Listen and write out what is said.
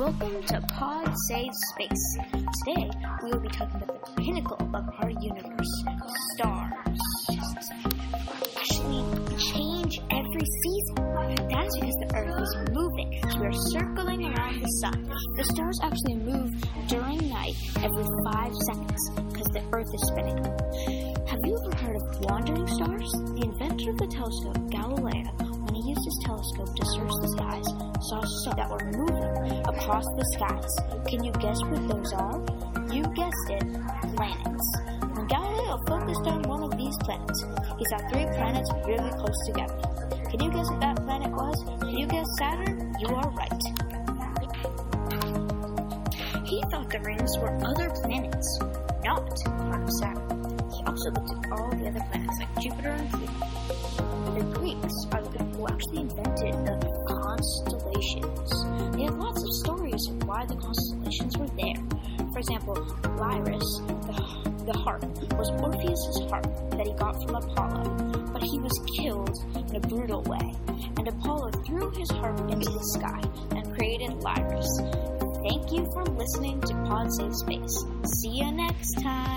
Welcome to Pod Save Space. Today we will be talking about the pinnacle of our universe, stars. Actually, change every season. That's because the Earth is moving. So we're circling around the sun. The stars actually move during night every five seconds because the Earth is spinning. Have you ever heard of wandering stars? The inventor of the telescope, Galileo, saw that were moving across the skies. Can you guess what those are? You guessed it, planets. When Galileo focused on one of these planets, he saw three planets really close together. Can you guess what that planet was? Did you guess Saturn? You are right. He thought the rings were other planets, not of Saturn. He also looked at all the other planets like Jupiter and Pluto. The Greeks are constellations. They had lots of stories of why the constellations were there. For example, Lyris, the, the harp, was Orpheus's harp that he got from Apollo, but he was killed in a brutal way, and Apollo threw his harp into the sky and created Lyris. Thank you for listening to Pod Save Space. See you next time.